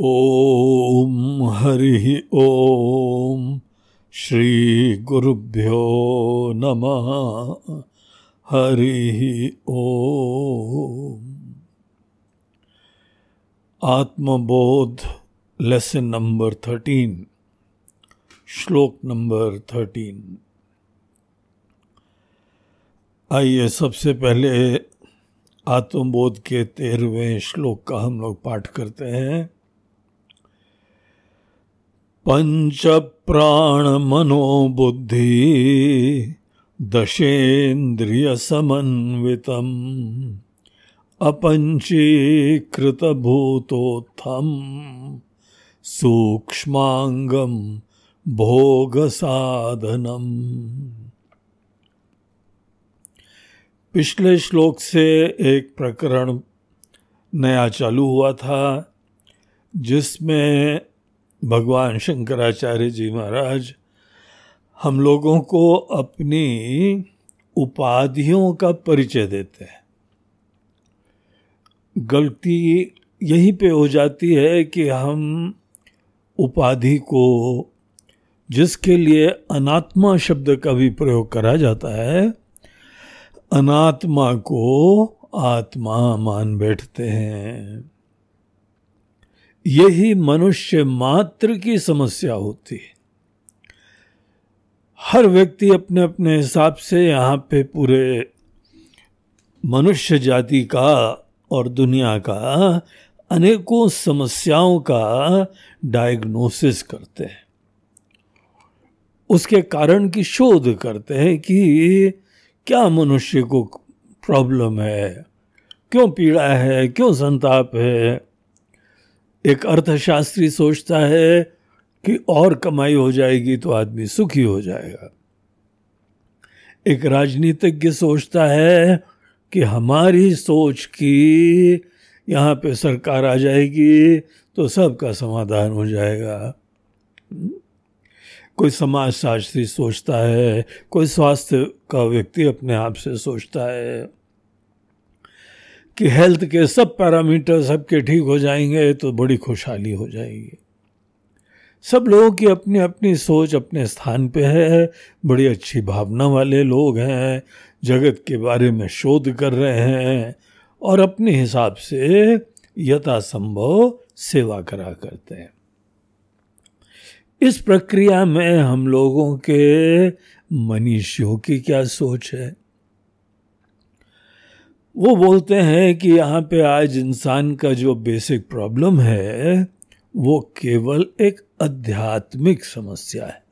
ॐ हरिः ॐ श्रीगुरुभ्यो नमः। हरिः ॐ आत्मबोध लेसन नंबर थर्टीन श्लोक नंबर थर्टीन आइए सबसे पहले आत्मबोध के तेरहवें श्लोक का हम लोग पाठ करते हैं। पंच प्राण मनो बुद्धि दशेन्द्रिय समन्वितम अपंचीकृत भूतोत्थम सूक्ष्मांगम भोग साधनम पिछले श्लोक से एक प्रकरण नया चालू हुआ था, जिसमें भगवान शंकराचार्य जी महाराज, हम लोगों को अपनी उपाधियों का परिचय देते हैं। गलती यहीं पे हो जाती है कि हम उपाधि को, जिसके लिए अनात्मा शब्द का भी प्रयोग करा जाता है, अनात्मा को आत्मा मान बैठते हैं। यही मनुष्य मात्र की समस्या होती है। हर व्यक्ति अपने अपने हिसाब से यहाँ पे पूरे मनुष्य जाति का और दुनिया का अनेकों समस्याओं का डायग्नोसिस करते हैं। उसके कारण की शोध करते हैं कि क्या मनुष्य को प्रॉब्लम है, क्यों पीड़ा है, क्यों संताप है एक अर्थशास्त्री सोचता है कि और कमाई हो जाएगी तो आदमी सुखी हो जाएगा। एक राजनीतिज्ञ सोचता है कि हमारी सोच की यहाँ पे सरकार आ जाएगी तो सबका समाधान हो जाएगा। कोई समाज शास्त्री सोचता है, कोई स्वास्थ्य का व्यक्ति अपने आप से सोचता है। कि हेल्थ के सब पैरामीटर सबके ठीक हो जाएँगे तो बड़ी खुशहाली हो जाएगी। सब लोगों की अपनी अपनी सोच अपने स्थान पे है, बड़ी अच्छी भावना वाले लोग हैं, जगत के बारे में शोध कर रहे हैं, और अपने हिसाब से यथासंभव सेवा करा करते हैं। इस प्रक्रिया में हम लोगों के मनीषियों की क्या सोच है? वो बोलते हैं कि यहाँ पे आज इंसान का जो बेसिक प्रॉब्लम है, वो केवल एक आध्यात्मिक समस्या है।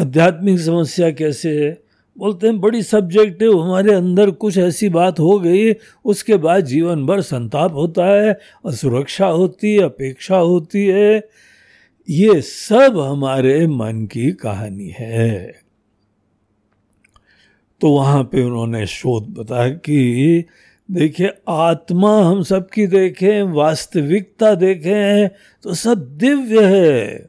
आध्यात्मिक समस्या कैसे है? बोलते हैं, बड़ी सब्जेक्टिव हमारे अंदर कुछ ऐसी बात हो गई, उसके बाद जीवन भर संताप होता है, असुरक्षा होती है, अपेक्षा होती है। ये सब हमारे मन की कहानी है। तो वहाँ पे उन्होंने शोध बताया कि देखिए, आत्मा हम सबकी देखें, वास्तविकता देखें तो सब दिव्य है।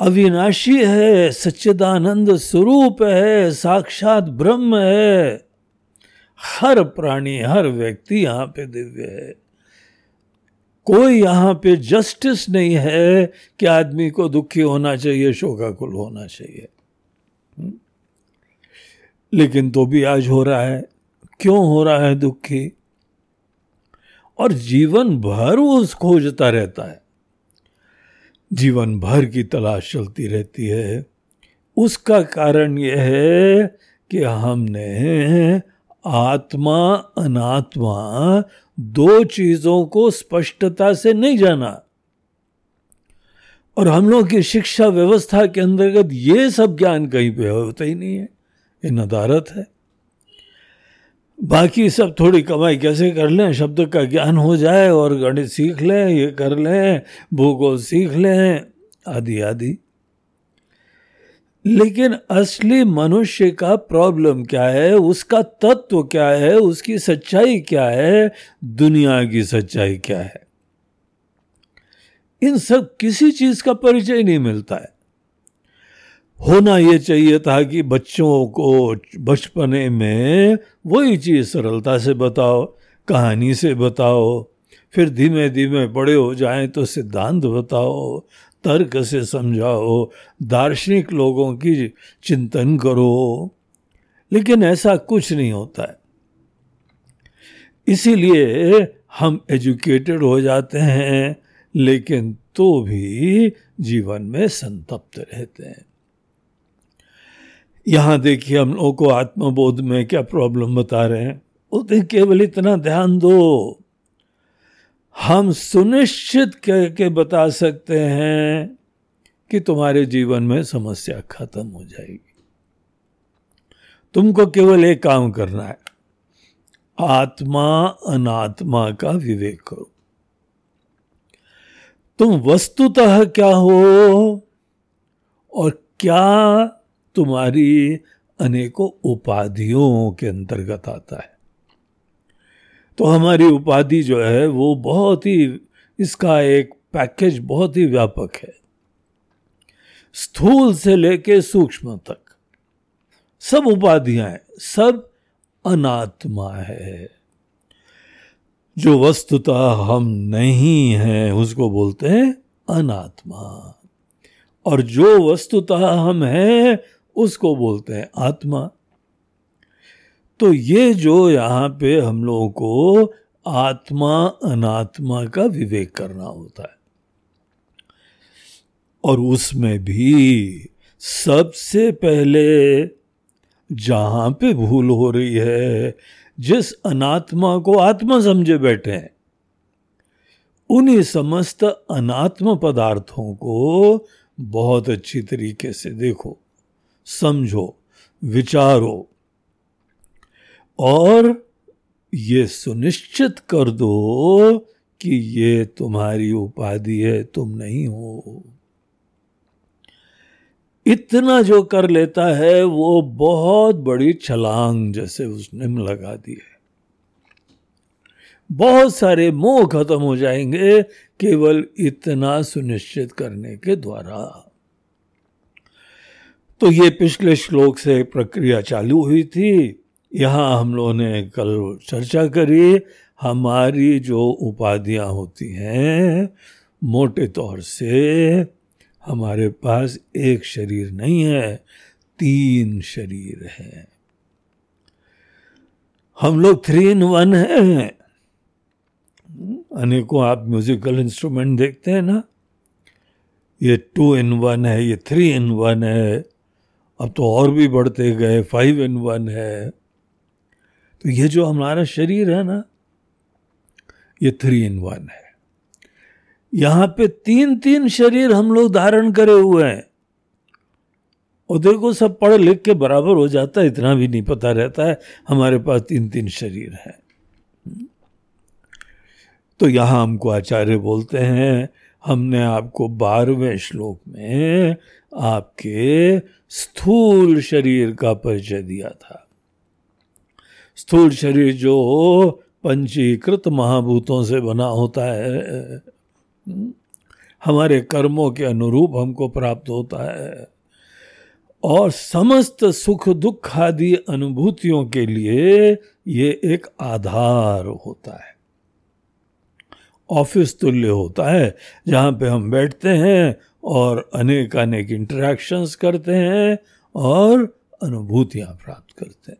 अविनाशी है, सच्चिदानंद स्वरूप है, साक्षात ब्रह्म है। हर प्राणी, हर व्यक्ति यहाँ पे दिव्य है। कोई यहाँ पे जस्टिस नहीं है कि आदमी को दुखी होना चाहिए, शोकाकुल होना चाहिए? लेकिन तो भी आज हो रहा है। क्यों हो रहा है दुखी? और जीवन भर वो खोजता रहता है। जीवन भर की तलाश चलती रहती है। उसका कारण यह है कि हमने आत्मा, अनात्मा दो चीज़ों को स्पष्टता से नहीं जाना। और हम लोग की शिक्षा व्यवस्था के अंतर्गत ये सब ज्ञान कहीं पे होता ही नहीं है। ये नदारत है। बाकी सब थोड़ी कमाई कैसे कर लें? शब्द का ज्ञान हो जाए और गणित सीख लें, ये कर लें, भूगोल सीख लें, आदि आदि। लेकिन असली मनुष्य का प्रॉब्लम क्या है? उसका तत्व क्या है? उसकी सच्चाई क्या है? दुनिया की सच्चाई क्या है? इन सब किसी चीज़ का परिचय नहीं मिलता है। होना ये चाहिए था कि बच्चों को बचपने में वही चीज़ सरलता से बताओ, कहानी से बताओ, फिर धीमे धीमे बड़े हो जाएँ तो सिद्धांत बताओ, तर्क से समझाओ, दार्शनिक लोगों की चिंतन करो। लेकिन ऐसा कुछ नहीं होता है। इसीलिए हम एजुकेटेड हो जाते हैं, लेकिन तो भी जीवन में संतप्त रहते हैं। यहाँ देखिए हम लोगों को आत्मबोध में क्या प्रॉब्लम बता रहे हैं? बोलते केवल इतना ध्यान दो। हम सुनिश्चित कह के बता सकते हैं कि तुम्हारे जीवन में समस्या खत्म हो जाएगी। तुमको केवल एक काम करना है। आत्मा अनात्मा का विवेक करो। तुम वस्तुतः क्या हो और क्या तुम्हारी अनेकों उपाधियों के अंतर्गत आता है। तो हमारी उपाधि जो है, वो बहुत ही, इसका एक पैकेज बहुत ही व्यापक है। स्थूल से लेके सूक्ष्म तक, सब उपाधियाँ हैं, सब अनात्मा है। जो वस्तुतः हम नहीं हैं, उसको बोलते हैं अनात्मा। और जो वस्तुतः हम हैं उसको बोलते हैं आत्मा। तो ये जो यहाँ पे हम लोगों को आत्मा, अनात्मा का विवेक करना होता है। और उसमें भी सबसे पहले जहाँ पे भूल हो रही है, जिस अनात्मा को आत्मा समझे बैठे हैं, उन्हीं समस्त अनात्म पदार्थों को बहुत अच्छी तरीके से देखो। समझो, विचारो और ये सुनिश्चित कर दो कि ये तुम्हारी उपाधि है, तुम नहीं हो। इतना जो कर लेता है, वो बहुत बड़ी छलांग जैसे उसने लगा दी है। बहुत सारे मोह खत्म हो जाएँगे केवल इतना सुनिश्चित करने के द्वारा। तो ये पिछले श्लोक से प्रक्रिया चालू हुई थी। यहाँ हम लोगों ने कल चर्चा करी, हमारी जो उपाधियाँ होती हैं, मोटे तौर से हमारे पास एक शरीर नहीं है, तीन शरीर है। हम लोग थ्री इन वन हैं। अनेकों आप म्यूजिकल इंस्ट्रूमेंट देखते हैं ना। ये टू इन वन है, ये थ्री इन वन है। अब तो और भी बढ़ते गए फाइव इन वन है। तो ये जो हमारा शरीर है ना, ये थ्री इन वन है। यहाँ पे तीन तीन शरीर हम लोग धारण करे हुए हैं। और देखो, सब पढ़ लिख के बराबर हो जाता है, इतना भी नहीं पता रहता है, हमारे पास तीन तीन शरीर है। तो यहाँ हमको आचार्य बोलते हैं, हमने आपको बारहवें श्लोक में आपके स्थूल शरीर का परिचय दिया था। स्थूल शरीर जो पंचीकृत महाभूतों से बना होता है, हमारे कर्मों के अनुरूप हमको प्राप्त होता है और समस्त सुख दुख आदि अनुभूतियों के लिए ये एक आधार होता है। ऑफ़िस तुल्य होता है, जहाँ पे हम बैठते हैं और अनेक अनेक इंटरेक्शंस करते हैं और अनुभूतियाँ प्राप्त करते हैं।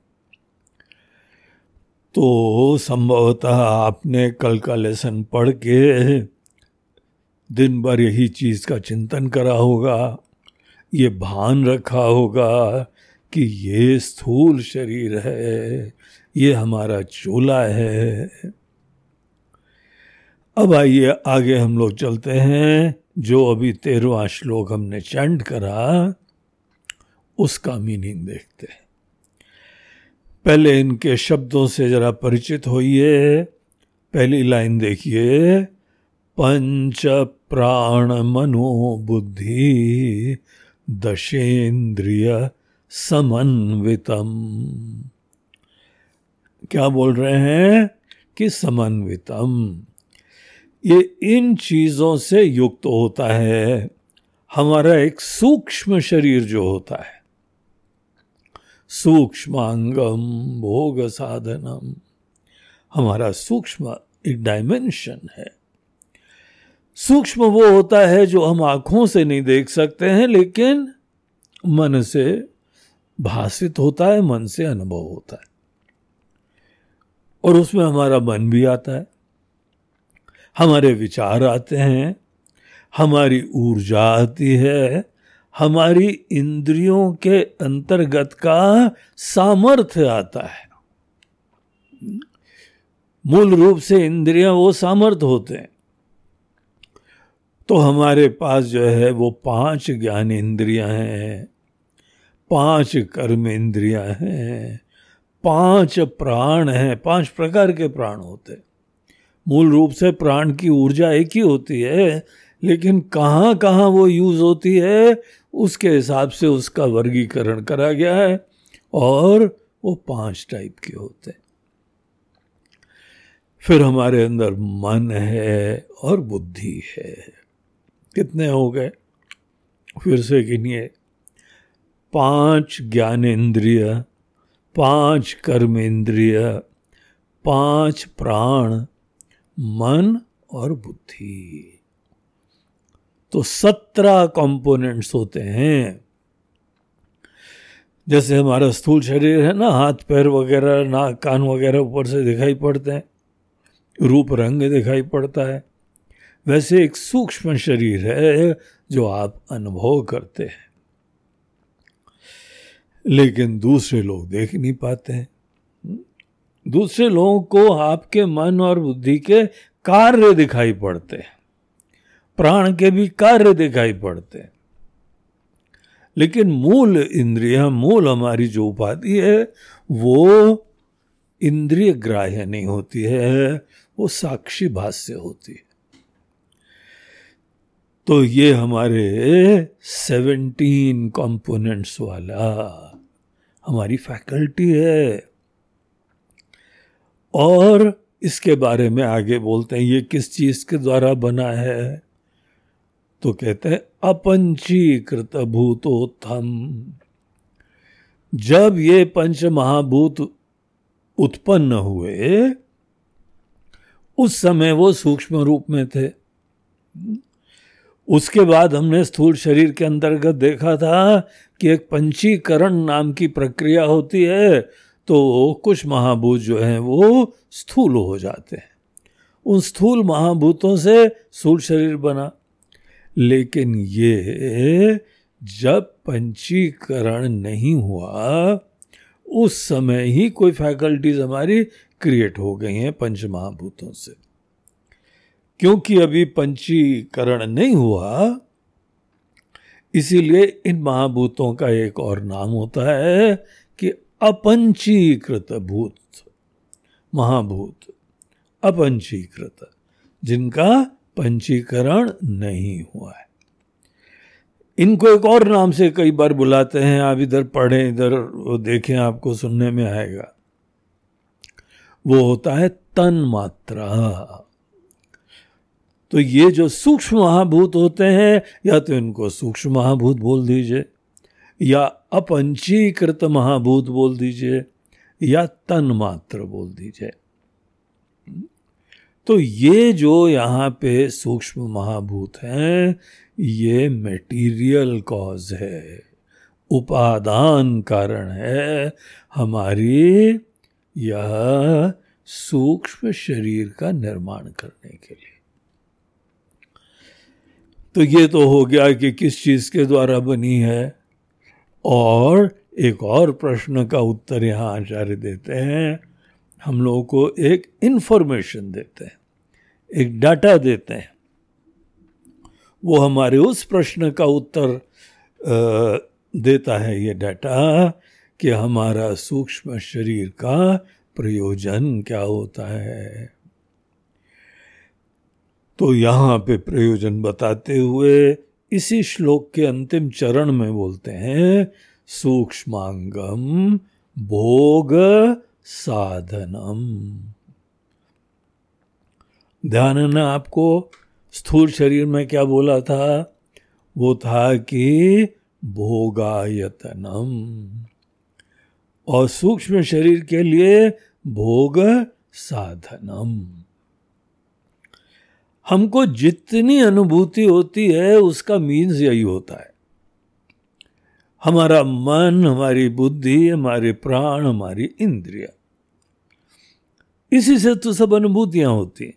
तो संभवतः आपने कल का लेसन पढ़ के दिन भर यही चीज़ का चिंतन करा होगा, ये भान रखा होगा कि ये स्थूल शरीर है, ये हमारा चोला है। अब आइए, आगे हम लोग चलते हैं। जो अभी तेरहवा श्लोक हमने चंड करा, उसका मीनिंग देखते हैं। पहले इनके शब्दों से जरा परिचित होइए। पहली लाइन देखिए। पंच प्राण मनो बुद्धि दशेन्द्रिय समन्वितम। क्या बोल रहे हैं? कि समन्वितम। ये इन चीज़ों से युक्त होता है। हमारा एक सूक्ष्म शरीर जो होता है। सूक्ष्मांगम, भोग साधनम, हमारा सूक्ष्म एक डायमेंशन है। सूक्ष्म वो होता है जो हम आँखों से नहीं देख सकते हैं, लेकिन मन से भाषित होता है, मन से अनुभव होता है। और उसमें हमारा मन भी आता है। हमारे विचार आते हैं, हमारी ऊर्जा आती है, हमारी इंद्रियों के अंतर्गत का सामर्थ्य आता है। मूल रूप से इंद्रियाँ वो सामर्थ्य होते हैं। तो हमारे पास जो है वो पाँच ज्ञान इंद्रियाँ हैं, पाँच कर्म इंद्रियाँ हैं, पाँच प्राण हैं, पाँच प्रकार के प्राण होते हैं। मूल रूप से प्राण की ऊर्जा एक ही होती है, लेकिन कहाँ कहाँ वो यूज़ होती है, उसके हिसाब से उसका वर्गीकरण करा गया है, और वो पाँच टाइप के होते हैं। फिर हमारे अंदर मन है और बुद्धि है। कितने हो गए? फिर से गिनिए। पाँच ज्ञान इंद्रिय पाँच कर्म इंद्रिय पाँच प्राण मन और बुद्धि। तो सत्रह कंपोनेंट्स होते हैं। जैसे हमारा स्थूल शरीर है ना, हाथ, पैर वगैरह, नाक, कान वगैरह ऊपर से दिखाई पड़ते हैं। रूप, रंग दिखाई पड़ता है। वैसे एक सूक्ष्म शरीर है जो आप अनुभव करते हैं। लेकिन दूसरे लोग देख नहीं पाते हैं। दूसरे लोगों को आपके मन और बुद्धि के कार्य दिखाई पड़ते हैं। प्राण के भी कार्य दिखाई पड़ते हैं। लेकिन मूल इंद्रिय, मूल हमारी जो उपाधि है, वो इंद्रिय ग्राह्य नहीं होती है, वो साक्षी भाष्य होती है। तो ये हमारे सेवेंटीन कंपोनेंट्स वाला हमारी फैकल्टी है। और इसके बारे में आगे बोलते हैं, ये किस चीज़ के द्वारा बना है? तो कहते हैं, अपंचीकृत भूतोत्थम। जब ये पंच महाभूत उत्पन्न हुए, उस समय वो सूक्ष्म रूप में थे। उसके बाद हमने स्थूल शरीर के अंतर्गत देखा था कि एक पंचीकरण नाम की प्रक्रिया होती है तो कुछ महाभूत जो हैं वो स्थूल हो जाते हैं। उन स्थूल महाभूतों से स्थूल शरीर बना। लेकिन ये जब पंचीकरण नहीं हुआ, उस समय ही कोई फैकल्टीज हमारी क्रिएट हो गई हैं पंच महाभूतों से। क्योंकि अभी पंचीकरण नहीं हुआ, इसीलिए इन महाभूतों का एक और नाम होता है कि अपंचीकृत भूत, महाभूत, अपंचीकृत, जिनका पंचीकरण नहीं हुआ है। इनको एक और नाम से कई बार बुलाते हैं, आप इधर पढ़ें, इधर देखें, आपको सुनने में आएगा। वो होता है तन मात्रा तो ये जो सूक्ष्म महाभूत होते हैं, या तो इनको सूक्ष्म महाभूत बोल दीजिए, या अपंचीकृत महाभूत बोल दीजिए, या तन मात्र बोल दीजिए। तो ये जो यहाँ पे सूक्ष्म महाभूत हैं, ये मेटीरियल कॉज है, उपादान कारण है, हमारी यह सूक्ष्म शरीर का निर्माण करने के लिए। तो ये तो हो गया कि किस चीज़ के द्वारा बनी है? और एक और प्रश्न का उत्तर यहाँ आचार्य देते हैं। हम लोगों को एक इन्फॉर्मेशन देते हैं, एक डाटा देते हैं। वो हमारे उस प्रश्न का उत्तर देता है ये डाटा कि हमारा सूक्ष्म शरीर का प्रयोजन क्या होता है। तो यहाँ पे प्रयोजन बताते हुए इसी श्लोक के अंतिम चरण में बोलते हैं सूक्ष्मांगम भोग साधनम. ध्यान ना आपको स्थूल शरीर में क्या बोला था? वो था कि भोगायतनम। और सूक्ष्म शरीर के लिए भोग साधनम। हमको जितनी अनुभूति होती है, उसका मीन्स यही होता है। हमारा मन, हमारी बुद्धि, हमारे प्राण, हमारी इंद्रिया। इसी से तो सब अनुभूतियाँ होती हैं।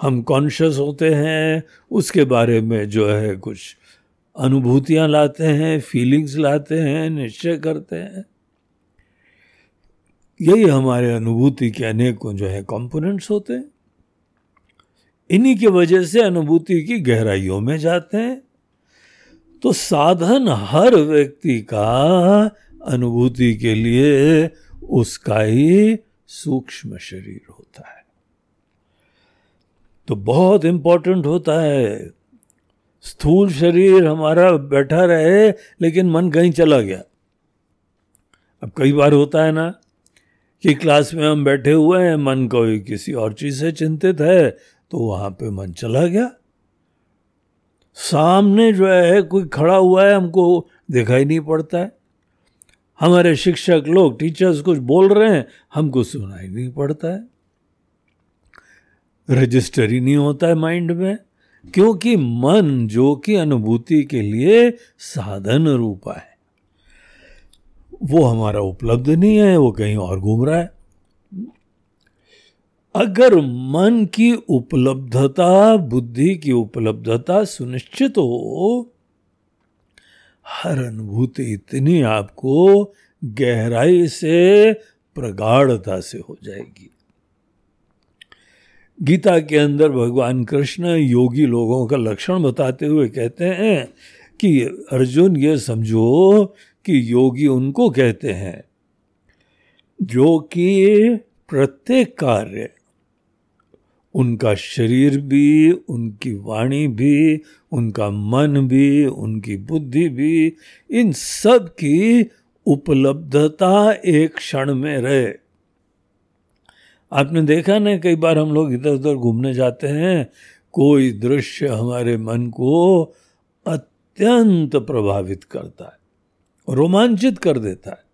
हम कॉन्शियस होते हैं, उसके बारे में जो है कुछ अनुभूतियाँ लाते हैं फीलिंग्स लाते हैं, निश्चय करते हैं। यही हमारे अनुभूति के अनेकों जो है कंपोनेंट्स होते हैं। इन्हीं की वजह से अनुभूति की गहराइयों में जाते हैं। तो साधन हर व्यक्ति का अनुभूति के लिए उसका ही सूक्ष्म शरीर होता है। तो बहुत इंपॉर्टेंट होता है। स्थूल शरीर हमारा बैठा रहे, लेकिन मन कहीं चला गया। अब कई बार होता है ना कि क्लास में हम बैठे हुए हैं, मन कोई किसी और चीज़ से चिंतित है तो वहाँ पे मन चला गया। सामने जो है, कोई खड़ा हुआ है, हमको दिखाई नहीं पड़ता है। हमारे शिक्षक लोग टीचर्स कुछ बोल रहे हैं, हमको सुनाई नहीं पड़ता है। रजिस्टर ही नहीं होता है माइंड में, क्योंकि मन जो कि अनुभूति के लिए साधन रूपा है। वो हमारा उपलब्ध नहीं है, वो कहीं और घूम रहा है। अगर मन की उपलब्धता, बुद्धि की उपलब्धता सुनिश्चित हो, हर अनुभूति इतनी आपको गहराई से, प्रगाढ़ता से हो जाएगी। गीता के अंदर भगवान कृष्ण योगी लोगों का लक्षण बताते हुए कहते हैं कि, अर्जुन, ये समझो कि योगी उनको कहते हैं, जो कि प्रत्येक कार्य उनका शरीर भी, उनकी वाणी भी, उनका मन भी, उनकी बुद्धि भी, इन सब की उपलब्धता एक क्षण में रहे। आपने देखा ना, कई बार हम लोग इधर उधर घूमने जाते हैं, कोई दृश्य हमारे मन को अत्यंत प्रभावित करता है, रोमांचित कर देता है।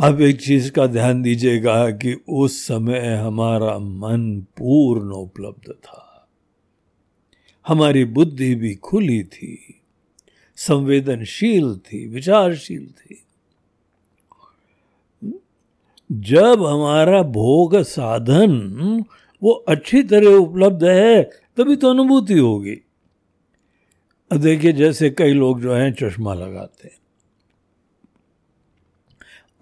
अब एक चीज़ का ध्यान दीजिएगा कि उस समय हमारा मन पूर्ण उपलब्ध था। हमारी बुद्धि भी खुली थी, संवेदनशील थी, विचारशील थी। जब हमारा भोग साधन वो अच्छी तरह उपलब्ध है, तभी तो अनुभूति होगी। देखिए, जैसे कई लोग जो हैं चश्मा लगाते हैं।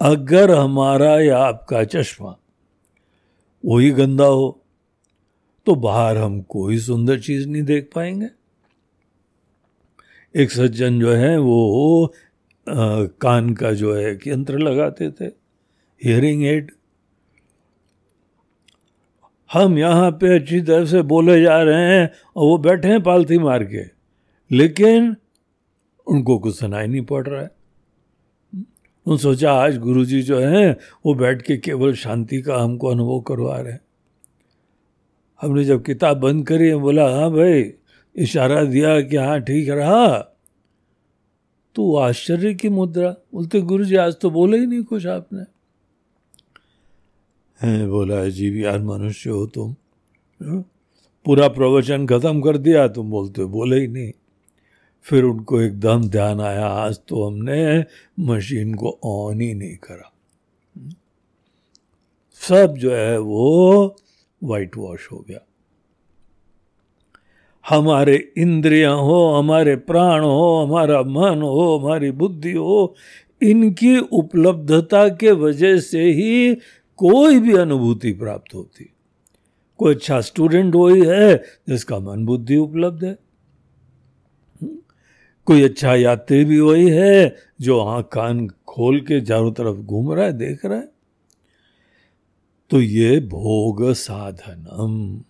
अगर हमारा या आपका चश्मा वही गंदा हो तो बाहर हम कोई सुंदर चीज़ नहीं देख पाएँगे। एक सज्जन जो है वो आ, कान का जो है यंत्र लगाते थे हियरिंग एड हम यहाँ पे अच्छी तरह से बोले जा रहे हैं और वो बैठे हैं पालथी मार के लेकिन उनको कुछ सुनाई नहीं पड़ रहा है। उन सोचा, आज गुरुजी जो हैं, वो बैठ के केवल शांति का हमको अनुभव करवा रहे हैं। हमने जब किताब बंद करी बोला हाँ भाई, इशारा दिया कि हाँ ठीक रहा। तो आश्चर्य की मुद्रा, बोलते गुरु जी आज तो बोले ही नहीं कुछ आपने। है, बोला अजीब यार मनुष्य हो तुम। हाँ? पूरा प्रवचन खत्म कर दिया तुम, बोलते हो बोले ही नहीं। फिर उनको एकदम ध्यान आया, आज तो हमने मशीन को ऑन ही नहीं करा. सब जो है वो वाइट वॉश हो गया। हमारे इंद्रियाँ हो, हमारे प्राण हो, हमारा मन हो, हमारी बुद्धि हो, इनकी उपलब्धता के वजह से ही कोई भी अनुभूति प्राप्त होती। कोई अच्छा स्टूडेंट वही है जिसका मन बुद्धि उपलब्ध है। कोई अच्छा यात्री भी वही है जो आँख कान खोल के चारों तरफ़ घूम रहा है, देख रहा है। तो ये भोग साधनम।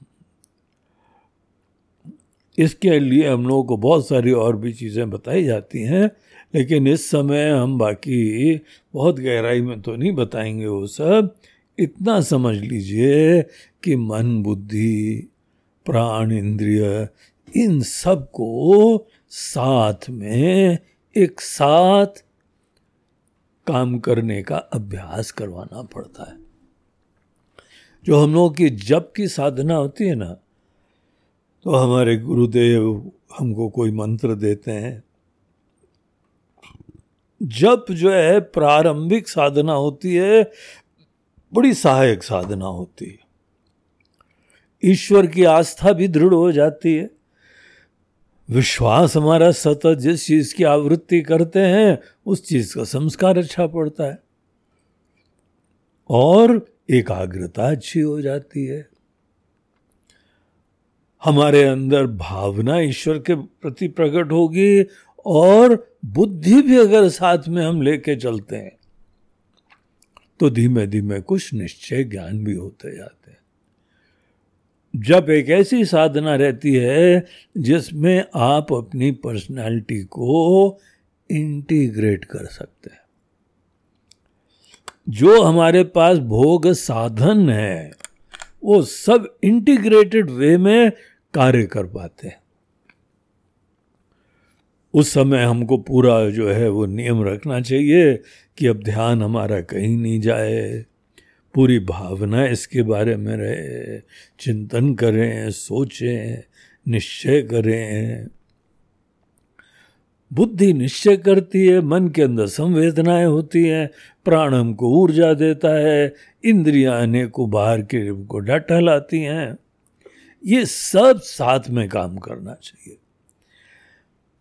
इसके लिए हम लोगों को बहुत सारी और भी चीज़ें बताई जाती हैं, लेकिन इस समय हम बाकी बहुत गहराई में तो नहीं बताएँगे वो सब। इतना समझ लीजिए कि मन, बुद्धि, प्राण, इंद्रिय, इन सबको साथ में एक साथ काम करने का अभ्यास करवाना पड़ता है। जो हम लोगों की जब की साधना होती है ना तो हमारे गुरुदेव हमको कोई मंत्र देते हैं। जब जो है, प्रारंभिक साधना होती है, बड़ी सहायक साधना होती है। ईश्वर की आस्था भी दृढ़ हो जाती है। विश्वास हमारा सतत जिस चीज़ की आवृत्ति करते हैं, उस चीज़ का संस्कार अच्छा पड़ता है। और एकाग्रता अच्छी हो जाती है। हमारे अंदर भावना ईश्वर के प्रति प्रकट होगी और बुद्धि भी अगर साथ में हम लेके चलते हैं तो धीमे धीमे कुछ निश्चय ज्ञान भी होते जाते हैं। जब एक ऐसी साधना रहती है जिसमें आप अपनी पर्सनालिटी को इंटीग्रेट कर सकते हैं। जो हमारे पास भोग साधन है, वो सब इंटीग्रेटेड वे में कार्य कर पाते हैं। उस समय हमको पूरा जो है वो नियम रखना चाहिए कि अब ध्यान हमारा कहीं नहीं जाए। पूरी भावना इसके बारे में रहे, चिंतन करें, सोचें, निश्चय करें। बुद्धि निश्चय करती है, मन के अंदर संवेदनाएँ होती हैं, प्राण हमको ऊर्जा देता है, इंद्रियाँ अनेक बाहर के को डाटा लाती हैं। ये सब साथ में काम करना चाहिए।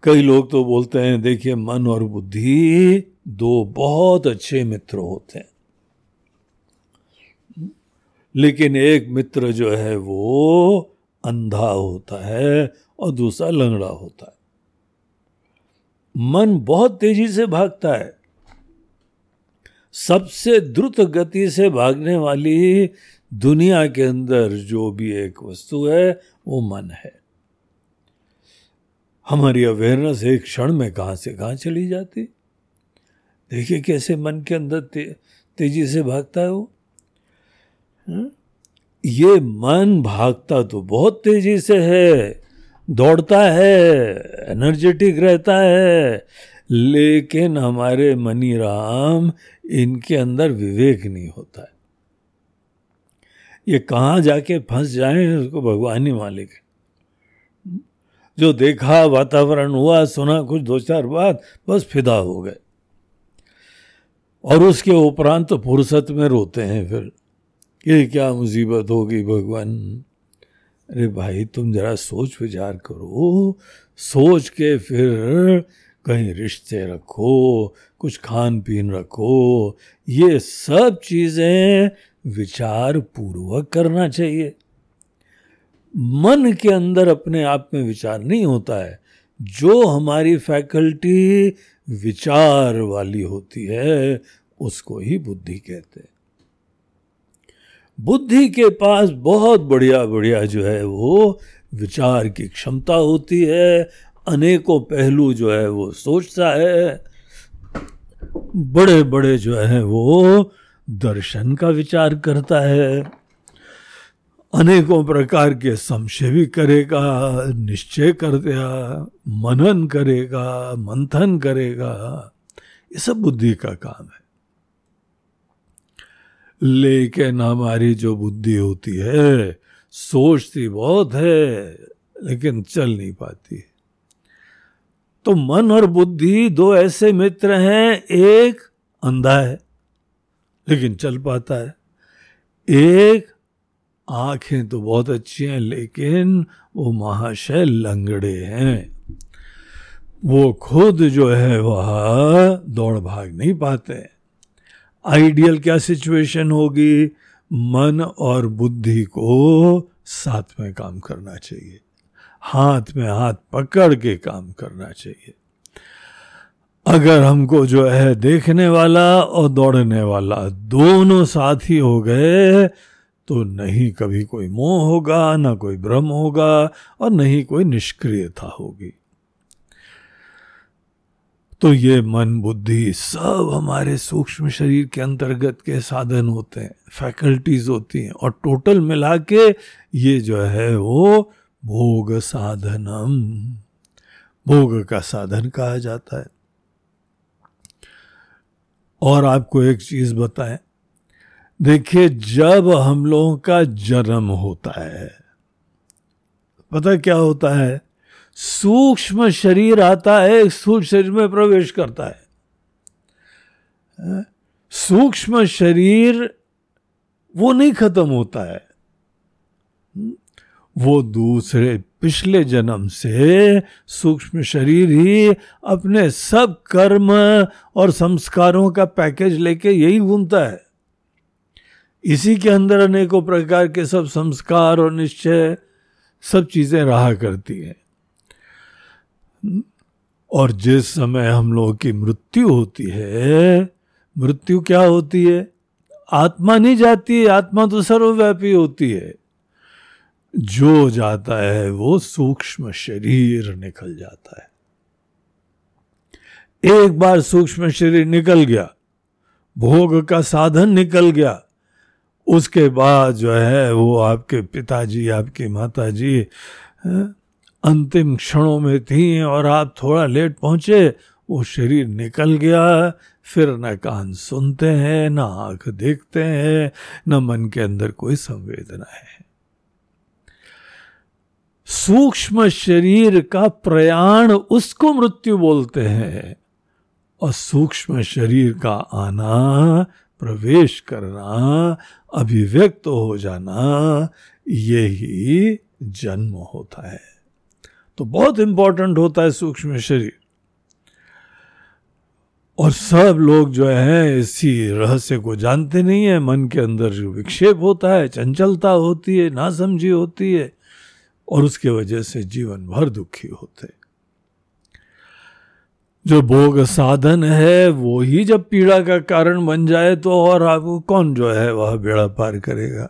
कई लोग तो बोलते हैं, देखिए, मन और बुद्धि दो बहुत अच्छे मित्र होते हैं। लेकिन एक मित्र जो है वो अंधा होता है और दूसरा लंगड़ा होता है। मन बहुत तेज़ी से भागता है। सबसे द्रुत गति से भागने वाली दुनिया के अंदर जो भी एक वस्तु है वो मन है। हमारी अवेयरनेस एक क्षण में कहाँ से कहाँ चली जाती। देखिए कैसे मन के अंदर ते, तेज़ी से भागता है वो? ये मन भागता तो बहुत तेज़ी से है, दौड़ता है एनर्जेटिक रहता है, लेकिन हमारे मनी राम इनके अंदर विवेक नहीं होता है। ये कहाँ जाके फंस जाए उसको भगवान ही मालिक है। जो देखा, वातावरण हुआ, सुना, कुछ दो चार बात, बस फिदा हो गए। और उसके उपरांत तो फुर्सत में रोते हैं फिर। ये क्या मुसीबत होगी भगवान? अरे भाई, तुम जरा सोच विचार करो। सोच के फिर कहीं रिश्ते रखो, कुछ खान पीन रखो। ये सब चीज़ें विचार पूर्वक करना चाहिए। मन के अंदर अपने आप में विचार नहीं होता है। जो हमारी फैकल्टी विचार वाली होती है, उसको ही बुद्धि कहते हैं। बुद्धि के पास बहुत बढ़िया बढ़िया जो है वो विचार की क्षमता होती है। अनेकों पहलू जो है वो सोचता है। बड़े बड़े जो है वो दर्शन का विचार करता है। अनेकों प्रकार के संशय भी करेगा, निश्चय कर दिया मनन करेगा, मंथन करेगा। ये सब बुद्धि का काम है। लेकिन हमारी जो बुद्धि होती है, सोचती बहुत है, लेकिन चल नहीं पाती। तो मन और बुद्धि दो ऐसे मित्र हैं, एक अंधा है, लेकिन चल पाता है। एक आँखें तो बहुत अच्छी हैं, लेकिन वो महाशय लंगड़े हैं। वो खुद जो है, वह दौड़ भाग नहीं पाते। आइडियल क्या सिचुएशन होगी? मन और बुद्धि को साथ में काम करना चाहिए। हाथ में हाथ पकड़ के काम करना चाहिए। अगर हमको जो है देखने वाला और दौड़ने वाला दोनों साथी हो गए तो नहीं कभी कोई मोह होगा, ना कोई भ्रम होगा और नहीं कोई निष्क्रियता होगी। तो ये मन बुद्धि सब हमारे सूक्ष्म शरीर के अंतर्गत के साधन होते हैं फैकल्टीज होती हैं और टोटल मिला के ये जो है वो भोग साधनम, भोग का साधन कहा जाता है। और आपको एक चीज़ बताएँ, देखिए जब हम लोगों का जन्म होता है, पता क्या होता है? सूक्ष्म शरीर आता है स्थूल शरीर में प्रवेश करता है। सूक्ष्म शरीर वो नहीं खत्म होता है। वो दूसरे पिछले जन्म से सूक्ष्म शरीर ही अपने सब कर्म और संस्कारों का पैकेज लेके यही घूमता है। इसी के अंदर अनेकों प्रकार के सब संस्कार और निश्चय सब चीज़ें रहा करती हैं। और जिस समय हम लोगों की मृत्यु होती है, मृत्यु क्या होती है? आत्मा नहीं जाती है, आत्मा तो सर्वव्यापी होती है। जो जाता है, वो सूक्ष्म शरीर निकल जाता है। एक बार सूक्ष्म शरीर निकल गया, भोग का साधन निकल गया, उसके बाद जो है वो आपके पिताजी, आपकी माताजी अंतिम क्षणों में थी और आप थोड़ा लेट पहुँचे, वो शरीर निकल गया। फिर न कान सुनते हैं, न आँख देखते हैं, न मन के अंदर कोई संवेदना है। सूक्ष्म शरीर का प्रयाण उसको मृत्यु बोलते हैं और सूक्ष्म शरीर का आना, प्रवेश करना, अभिव्यक्त हो जाना यही जन्म होता है। तो बहुत इंपॉर्टेंट होता है सूक्ष्म शरीर। और सब लोग जो है, इसी रहस्य को जानते नहीं है। मन के अंदर जो विक्षेप होता है, चंचलता होती है, नासमझी होती है, और उसके वजह से जीवन भर दुखी होते जो भोग साधन है, वो ही जब पीड़ा का कारण बन जाए तो और आपको कौन जो है, वह बेड़ा पार करेगा।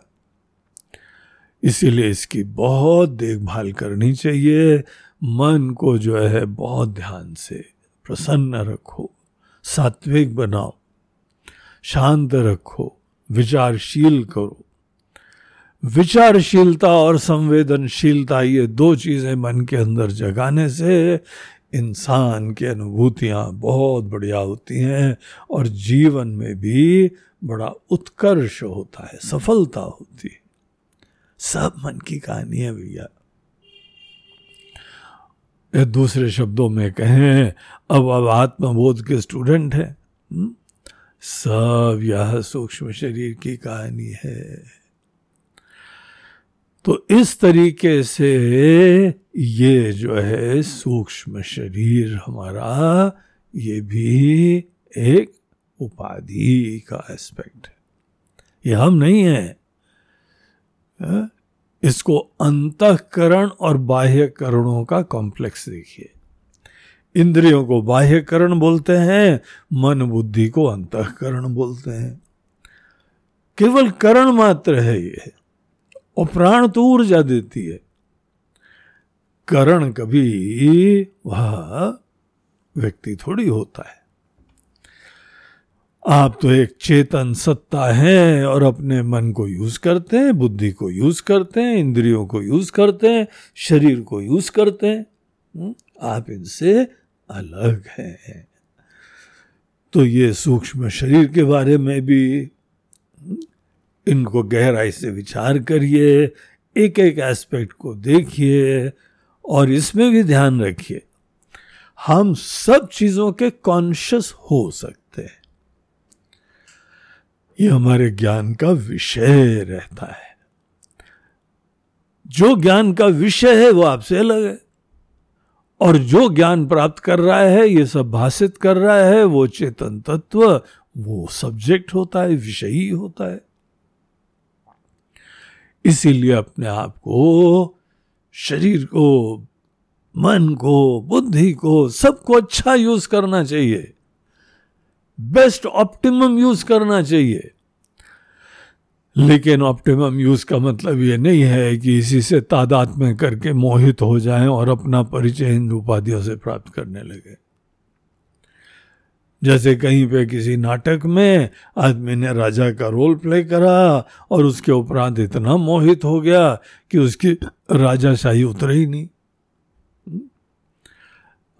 इसीलिए इसकी बहुत देखभाल करनी चाहिए। मन को जो है बहुत ध्यान से प्रसन्न रखो, सात्विक बनाओ, शांत रखो, विचारशील करो। विचारशीलता और संवेदनशीलता ये दो चीज़ें मन के अंदर जगाने से इंसान की अनुभूतियाँ बहुत बढ़िया होती हैं और जीवन में भी बड़ा उत्कर्ष होता है, सफलता होती है। सब मन की कहानी है भैया दूसरे शब्दों में कहें, अब अब आत्मबोध के स्टूडेंट हैं हम्म? सब यह सूक्ष्म शरीर की कहानी है तो इस तरीके से ये जो है सूक्ष्म शरीर हमारा, ये भी एक उपाधि का एस्पेक्ट है ये हम नहीं है हाँ? इसको अंतकरण और बाह्य करणों का कॉम्प्लेक्स देखिए। इंद्रियों को बाह्य करण बोलते हैं, मन बुद्धि को अंतकरण बोलते हैं। केवल करण मात्र है ये, और प्राण तो ऊर्जा देती है। करण कभी वह व्यक्ति थोड़ी होता है। आप तो एक चेतन सत्ता हैं और अपने मन को यूज़ करते हैं बुद्धि को यूज़ करते हैं इंद्रियों को यूज़ करते हैं शरीर को यूज़ करते हैं। हम्म, आप इनसे अलग हैं। तो ये सूक्ष्म शरीर के बारे में भी हम्म, इनको गहराई से विचार करिए एक एक एस्पेक्ट को देखिए और इसमें भी ध्यान रखिए। हम सब चीज़ों के कॉन्शियस हो सकते हैं। ये हमारे ज्ञान का विषय रहता है। जो ज्ञान का विषय है, वो आपसे अलग है। और जो ज्ञान प्राप्त कर रहा है, ये सब भाषित कर रहा है, वो चेतन तत्व, वो सब्जेक्ट होता है, विषयी होता है। इसीलिए अपने आप को, शरीर को, मन को, बुद्धि को, सबको अच्छा यूज़ करना चाहिए। बेस्ट ऑप्टिमम यूज़ करना चाहिए। लेकिन ऑप्टिमम यूज़ का मतलब ये नहीं है कि इसी से तादाद में करके मोहित हो जाएँ और अपना परिचय हिंदू उपाधियों से प्राप्त करने लगे। जैसे कहीं पे किसी नाटक में आदमी ने राजा का रोल प्ले करा और उसके उपरांत इतना मोहित हो गया कि उसकी राजाशाही उतरे ही नहीं।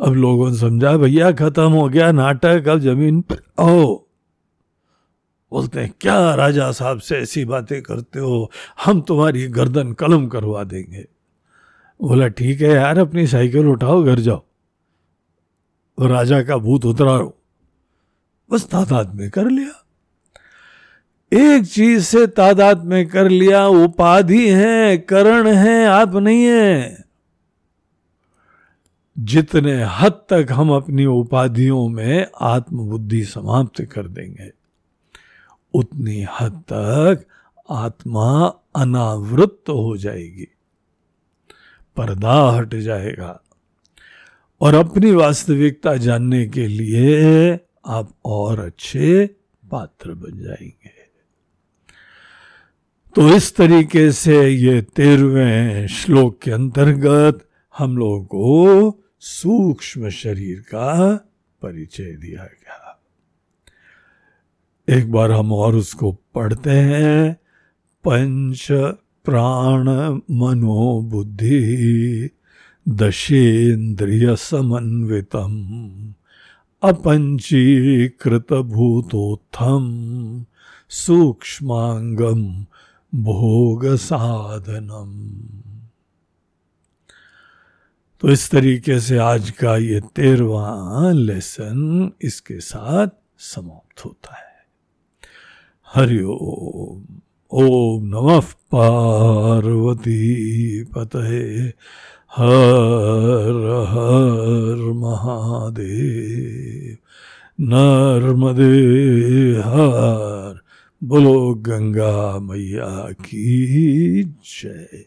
अब लोगों ने समझा, भैया, खत्म हो गया नाटक, अब ज़मीन पर आओ। बोलते हैं, क्या राजा साहब से ऐसी बातें करते हो? हम तुम्हारी गर्दन कलम करवा देंगे। बोला, ठीक है यार, अपनी साइकिल उठाओ, घर जाओ। तो राजा का भूत उतरारो बस तादाद में कर लिया। एक चीज़ से तादाद में कर लिया, उपाधि है, करण है, आप नहीं है। जितने हद तक हम अपनी उपाधियों में आत्मबुद्धि समाप्त कर देंगे, उतनी हद तक आत्मा अनावृत हो जाएगी। पर्दा हट जाएगा। और अपनी वास्तविकता जानने के लिए आप और अच्छे पात्र बन जाएँगे। तो इस तरीके से ये तेरहवें श्लोक के अंतर्गत हम लोगों को सूक्ष्म शरीर का परिचय दिया गया। एक बार हम और उसको पढ़ते हैं, पंच प्राण मनो बुद्धि दशेन्द्रिय समन्वितम अपंचीकृत भूतोत्थम सूक्ष्मांगम भोग साधनम तो इस तरीके से आज का ये तेरवा लेसन इसके साथ समाप्त होता है। हरिओम ओम नमः पार्वती पतहे हर हर महादेव, नर्मदे हर, बोलो गंगा मैया की जय।